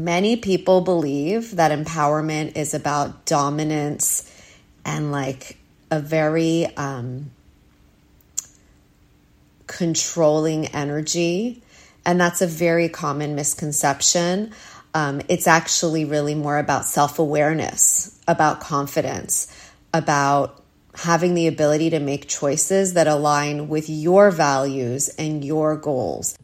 Many people believe that empowerment is about dominance and like a very um, controlling energy. And that's a very common misconception. Um, it's actually really more about self awareness, about confidence, about having the ability to make choices that align with your values and your goals.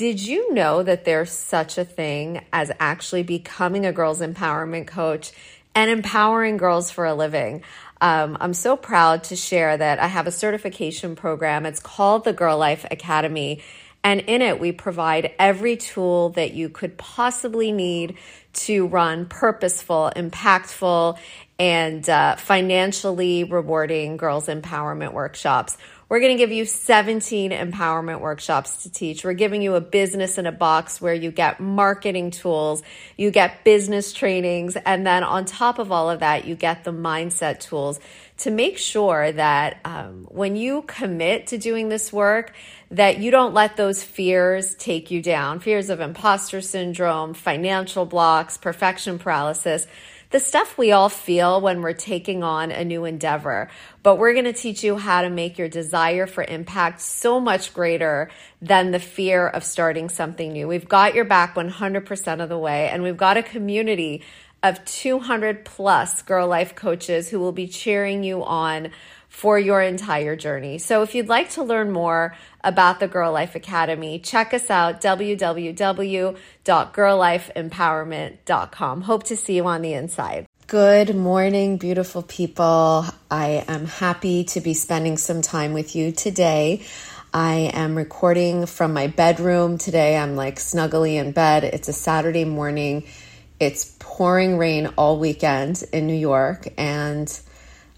Did you know that there's such a thing as actually becoming a girls' empowerment coach and empowering girls for a living? Um, I'm so proud to share that I have a certification program. It's called the GiRLiFE Academy. And in it, we provide every tool that you could possibly need to run purposeful, impactful, and uh, financially rewarding girls' empowerment workshops. We're going to give you 17 empowerment workshops to teach. We're giving you a business in a box where you get marketing tools, you get business trainings, and then on top of all of that, you get the mindset tools to make sure that um, when you commit to doing this work, that you don't let those fears take you down fears of imposter syndrome, financial blocks, perfection paralysis the stuff we all feel when we're taking on a new endeavor. But we're going to teach you how to make your desire for impact so much greater than the fear of starting something new. We've got your back 100% of the way, and we've got a community of 200 plus GiRLiFE coaches who will be cheering you on for your entire journey. So if you'd like to learn more about the GiRLiFE Academy, check us out www.girlifeempowerment.com. Hope to see you on the inside. Good morning, beautiful people. I am happy to be spending some time with you today. I am recording from my bedroom today. I'm like snuggly in bed. It's a Saturday morning. It's pouring rain all weekend in New York and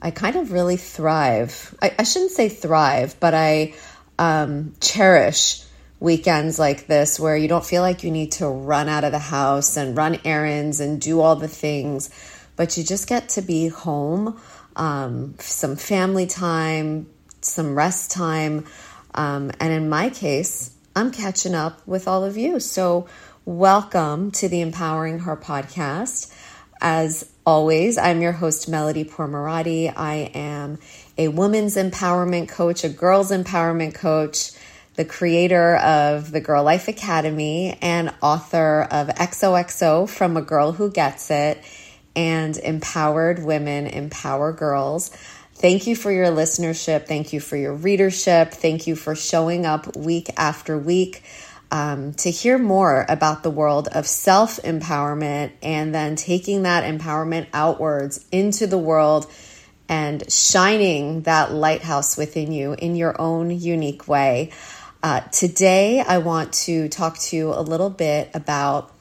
I kind of really thrive. I, I shouldn't say thrive, but I um, cherish weekends like this where you don't feel like you need to run out of the house and run errands and do all the things, but you just get to be home, um, some family time, some rest time. Um, and in my case, I'm catching up with all of you. So, welcome to the Empowering Her podcast. As always, I'm your host, Melody Pourmoradi. I am a women's empowerment coach, a girls' empowerment coach, the creator of the GiRLiFE Academy, and author of XOXO From a Girl Who Gets It and Empowered Women Empower Girls. Thank you for your listenership. Thank you for your readership. Thank you for showing up week after week um, to hear more about the world of self empowerment and then taking that empowerment outwards into the world and shining that lighthouse within you in your own unique way. Uh, today, I want to talk to you a little bit about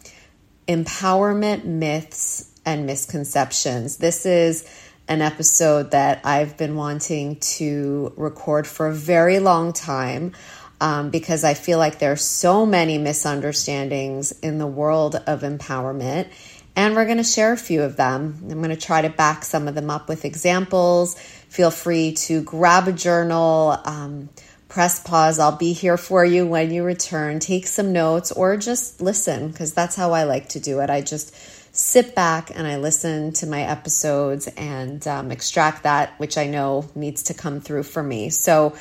empowerment myths and misconceptions. This is an episode that I've been wanting to record for a very long time um, because I feel like there are so many misunderstandings in the world of empowerment. And we're going to share a few of them. I'm going to try to back some of them up with examples. Feel free to grab a journal, um, press pause. I'll be here for you when you return. Take some notes or just listen because that's how I like to do it. I just sit back and I listen to my episodes and um, extract that which I know needs to come through for me. So,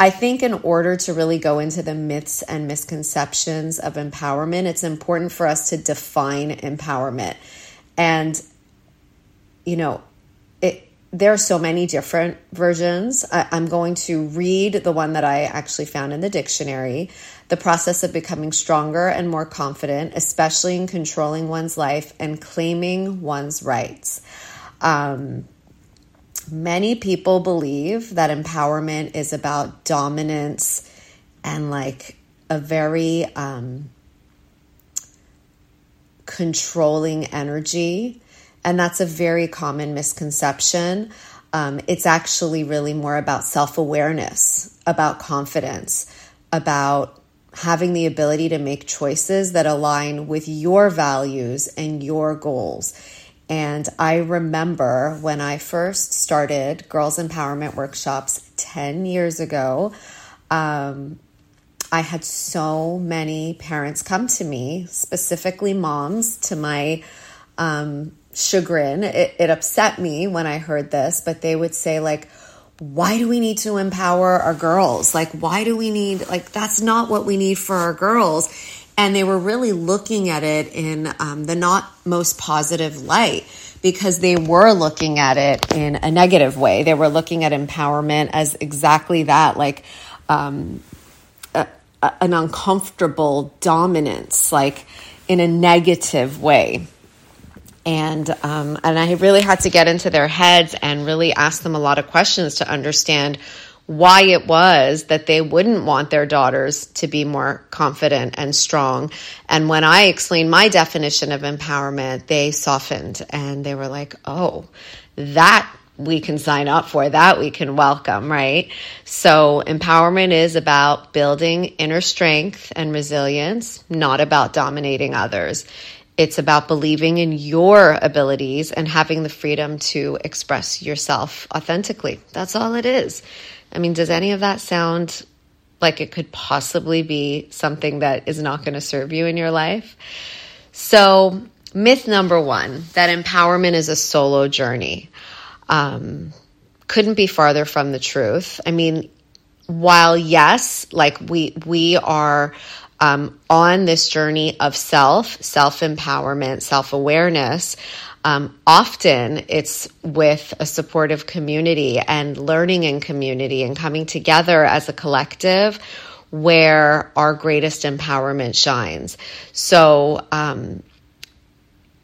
I think in order to really go into the myths and misconceptions of empowerment, it's important for us to define empowerment. And, you know, it, there are so many different versions. I, I'm going to read the one that I actually found in the dictionary the process of becoming stronger and more confident, especially in controlling one's life and claiming one's rights. Um, many people believe that empowerment is about dominance and like a very um, controlling energy. And that's a very common misconception. Um, it's actually really more about self awareness, about confidence, about having the ability to make choices that align with your values and your goals And I remember when I first started girls' empowerment workshops 10 years ago, um, I had so many parents come to me, specifically moms, to my um, chagrin. It, it upset me when I heard this, but they would say, like, why do we need to empower our girls? Like, why do we need, like, that's not what we need for our girls. And they were really looking at it in um, the not most positive light because they were looking at it in a negative way. They were looking at empowerment as exactly that, like, um, a, a, an uncomfortable dominance, like in a negative way and um, and I really had to get into their heads and really ask them a lot of questions to understand why it was that they wouldn't want their daughters to be more confident and strong. And when I explained my definition of empowerment, they softened and they were like, "Oh, that we can sign up for, that we can welcome, right? So, empowerment is about building inner strength and resilience, not about dominating others. It's about believing in your abilities and having the freedom to express yourself authentically. That's all it is. I mean, does any of that sound like it could possibly be something that is not going to serve you in your life? So, myth number one that empowerment is a solo journey. Um, couldn't be farther from the truth. I mean, while yes, like we we are um, on this journey of self, self empowerment, self awareness, um, often it's with a supportive community and learning in community and coming together as a collective where our greatest empowerment shines. So, um,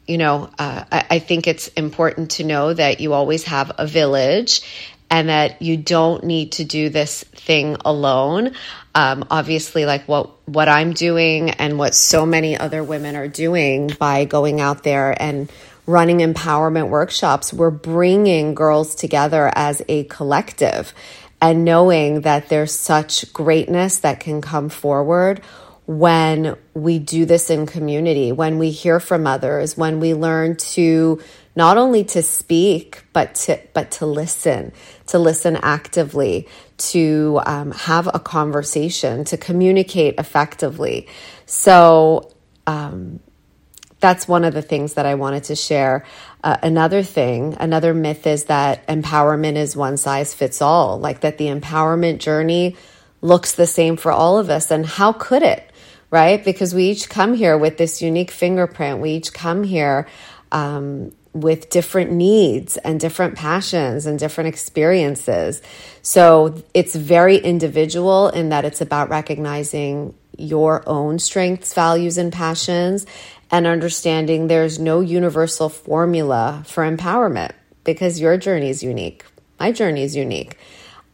you know, uh, I, I think it's important to know that you always have a village and that you don't need to do this thing alone. Um, obviously, like what what I'm doing and what so many other women are doing by going out there and running empowerment workshops, we're bringing girls together as a collective and knowing that there's such greatness that can come forward when we do this in community, when we hear from others, when we learn to not only to speak but to but to listen to listen actively to um, have a conversation to communicate effectively. So um, that's one of the things that i wanted to share. Uh, another thing another myth is that empowerment is one size fits all like that the empowerment journey looks the same for all of us and how could it right? Because we each come here with this unique fingerprint. We each come here um, with different needs and different passions and different experiences. So it's very individual in that it's about recognizing your own strengths, values, and passions and understanding there's no universal formula for empowerment because your journey is unique. My journey is unique.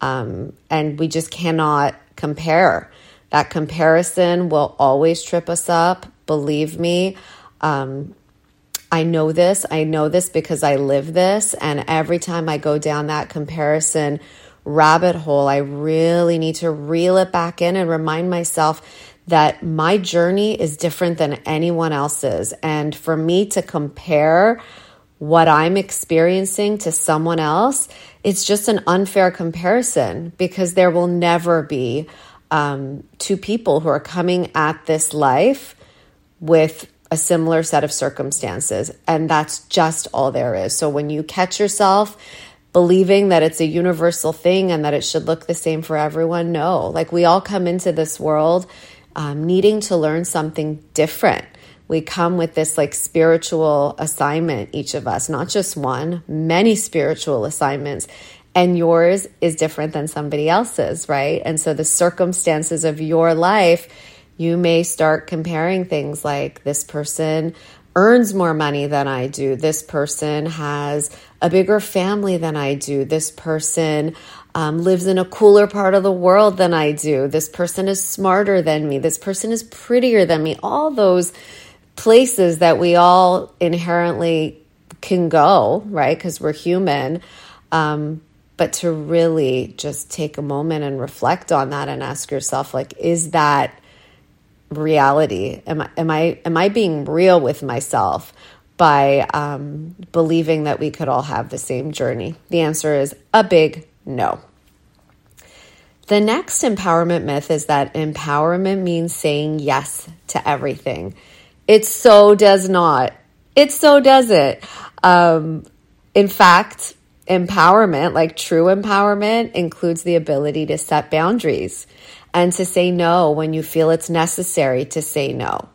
Um, and we just cannot compare. That comparison will always trip us up. Believe me. Um, I know this. I know this because I live this. And every time I go down that comparison rabbit hole, I really need to reel it back in and remind myself that my journey is different than anyone else's. And for me to compare what I'm experiencing to someone else, it's just an unfair comparison because there will never be um, two people who are coming at this life with a similar set of circumstances. And that's just all there is. So when you catch yourself believing that it's a universal thing and that it should look the same for everyone, no. Like we all come into this world um, needing to learn something different. We come with this like spiritual assignment, each of us, not just one, many spiritual assignments and yours is different than somebody else's, right? And so the circumstances of your life you may start comparing things like this person earns more money than I do. This person has a bigger family than I do. This person um, lives in a cooler part of the world than I do. This person is smarter than me. This person is prettier than me. All those places that we all inherently can go, right? Because we're human. Um, but to really just take a moment and reflect on that and ask yourself, like, is that reality? Am I am I am I being real with myself by um, believing that we could all have the same journey? The answer is a big no. The next empowerment myth is that empowerment means saying yes to everything. It so does not. It so doesn't. Um, in fact, empowerment, like true empowerment, includes the ability to set boundaries and to say no when you feel it's necessary to say no.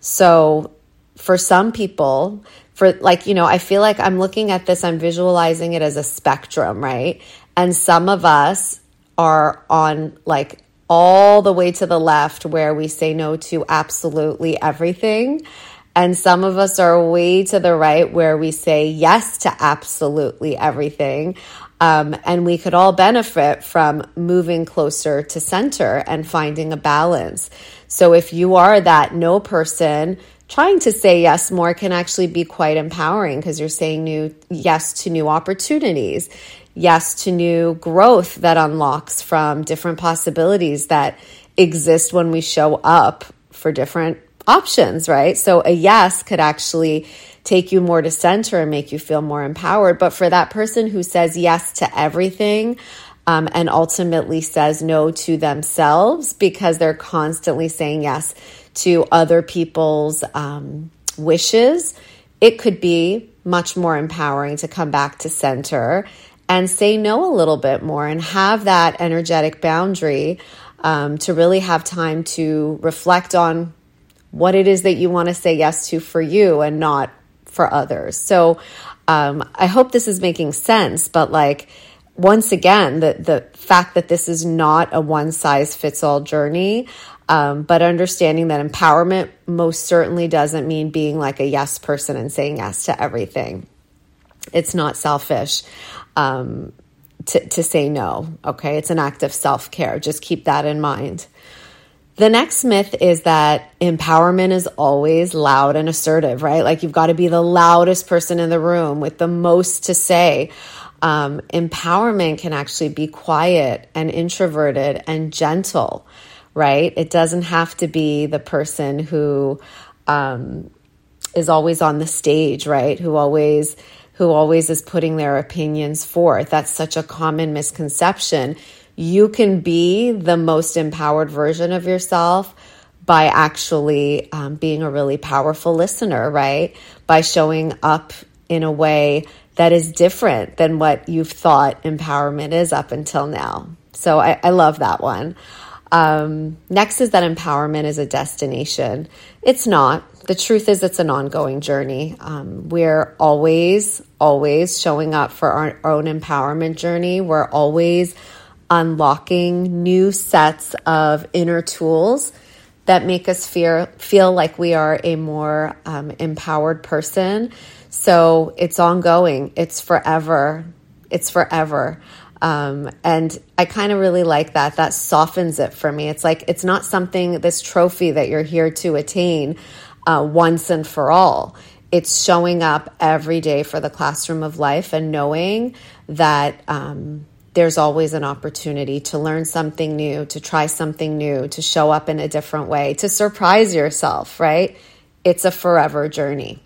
So, for some people, for like, you know, I feel like I'm looking at this, I'm visualizing it as a spectrum, right? And some of us are on like all the way to the left where we say no to absolutely everything. And some of us are way to the right where we say yes to absolutely everything. Um, and we could all benefit from moving closer to center and finding a balance. So if you are that no person, trying to say yes more can actually be quite empowering because you're saying new yes to new opportunities yes to new growth that unlocks from different possibilities that exist when we show up for different options, right? So a yes could actually take you more to center and make you feel more empowered. But for that person who says yes to everything, um, and ultimately says no to themselves because they're constantly saying yes to other people's um, wishes, it could be much more empowering to come back to center and say no a little bit more and have that energetic boundary um, to really have time to reflect on what it is that you want to say yes to for you and not for others. So um, I hope this is making sense, but like, once again, the, the fact that this is not a one size fits all journey, um, but understanding that empowerment most certainly doesn't mean being like a yes person and saying yes to everything. It's not selfish um, to, to say no. Okay. It's an act of self care. Just keep that in mind. The next myth is that empowerment is always loud and assertive, right? Like you've got to be the loudest person in the room with the most to say. Um, empowerment can actually be quiet and introverted and gentle, right? It doesn't have to be the person who um, is always on the stage, right? Who always who always is putting their opinions forth. That's such a common misconception. You can be the most empowered version of yourself by actually um, being a really powerful listener, right? By showing up in a way that is different than what you've thought empowerment is up until now. So I, I love that one. Um, next is that empowerment is a destination. It's not the truth is, it's an ongoing journey. Um, we're always, always showing up for our, our own empowerment journey. We're always unlocking new sets of inner tools that make us fear, feel like we are a more um, empowered person. So it's ongoing, it's forever. It's forever. Um, and I kind of really like that. That softens it for me. It's like it's not something, this trophy that you're here to attain uh, once and for all. It's showing up every day for the classroom of life and knowing that um, there's always an opportunity to learn something new, to try something new, to show up in a different way, to surprise yourself, right? It's a forever journey.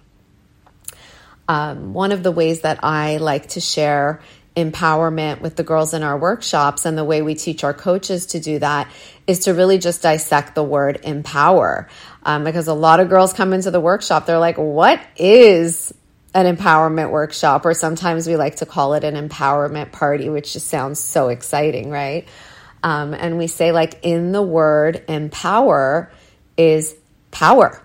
Um, one of the ways that I like to share empowerment with the girls in our workshops and the way we teach our coaches to do that is to really just dissect the word empower. Um, because a lot of girls come into the workshop, they're like, what is an empowerment workshop? Or sometimes we like to call it an empowerment party, which just sounds so exciting, right? Um, and we say, like, in the word empower is power.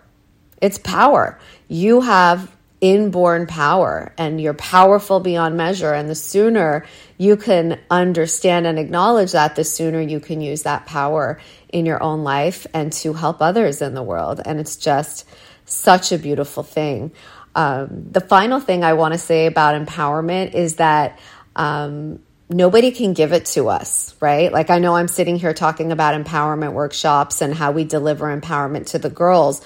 It's power. You have inborn power and you're powerful beyond measure. And the sooner you can understand and acknowledge that, the sooner you can use that power in your own life and to help others in the world. And it's just such a beautiful thing. Um, the final thing I want to say about empowerment is that um, nobody can give it to us, right? Like, I know I'm sitting here talking about empowerment workshops and how we deliver empowerment to the girls,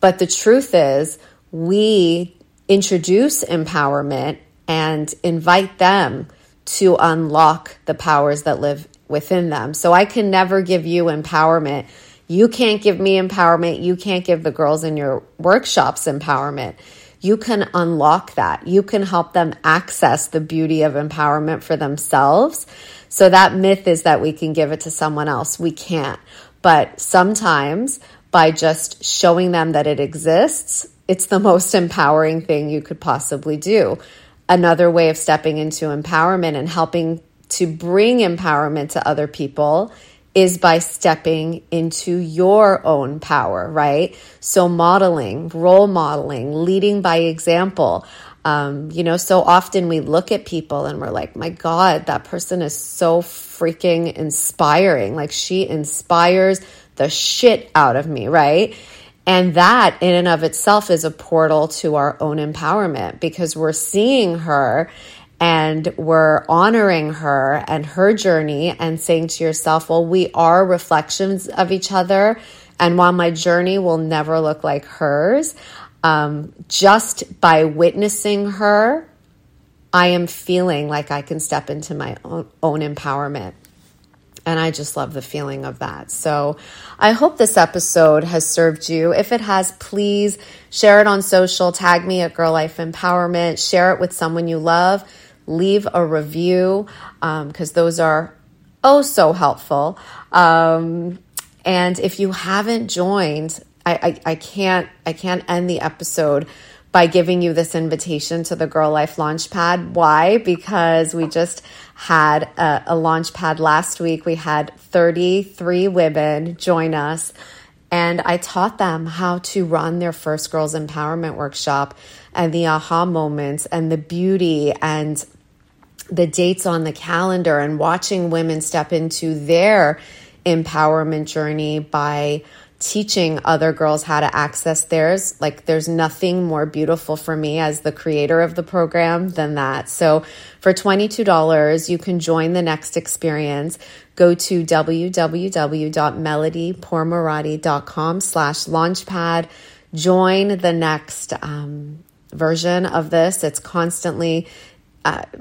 but the truth is, we introduce empowerment and invite them to unlock the powers that live within them. So I can never give you empowerment. You can't give me empowerment. You can't give the girls in your workshops empowerment you can unlock that. You can help them access the beauty of empowerment for themselves. So that myth is that we can give it to someone else. We can't. But sometimes by just showing them that it exists, it's the most empowering thing you could possibly do. Another way of stepping into empowerment and helping to bring empowerment to other people is by stepping into your own power, right? So, modeling, role modeling, leading by example. Um, you know, so often we look at people and we're like, my God, that person is so freaking inspiring. Like, she inspires the shit out of me, right? And that in and of itself is a portal to our own empowerment because we're seeing her and we're honoring her and her journey and saying to yourself, well, we are reflections of each other. And while my journey will never look like hers, um, just by witnessing her, I am feeling like I can step into my own, own empowerment. And I just love the feeling of that. So I hope this episode has served you. If it has, please share it on social, tag me at GiRLiFE Empowerment, share it with someone you love leave a review because um, those are oh so helpful. Um, and if you haven't joined, I, I, I can't I can't end the episode by giving you this invitation to the GiRLiFE Launchpad. Why? Because we just had a, a launchpad last week. We had 33 women join us, and I taught them how to run their first Girls Empowerment Workshop and the aha moments and the beauty and the dates on the calendar and watching women step into their empowerment journey by teaching other girls how to access theirs. Like, there's nothing more beautiful for me as the creator of the program than that. So, for $22, you can join the next experience. Go to www.melodypourmoradi.com slash launchpad. Join the next um, version of this. It's constantly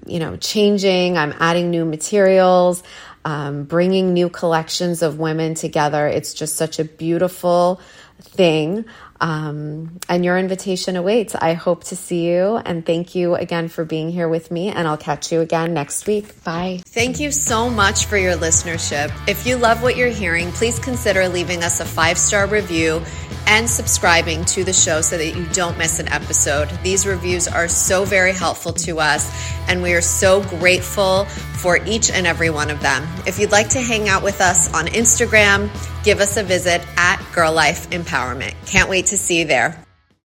you know, changing. I'm adding new materials, um, bringing new collections of women together. It's just such a beautiful thing. Um, and your invitation awaits. I hope to see you and thank you again for being here with me. And I'll catch you again next week. Bye. Thank you so much for your listenership. If you love what you're hearing, please consider leaving us a five star review and subscribing to the show so that you don't miss an episode. These reviews are so very helpful to us, and we are so grateful for each and every one of them. If you'd like to hang out with us on Instagram, give us a visit at GiRLiFE Empowerment. Can't wait to see you there.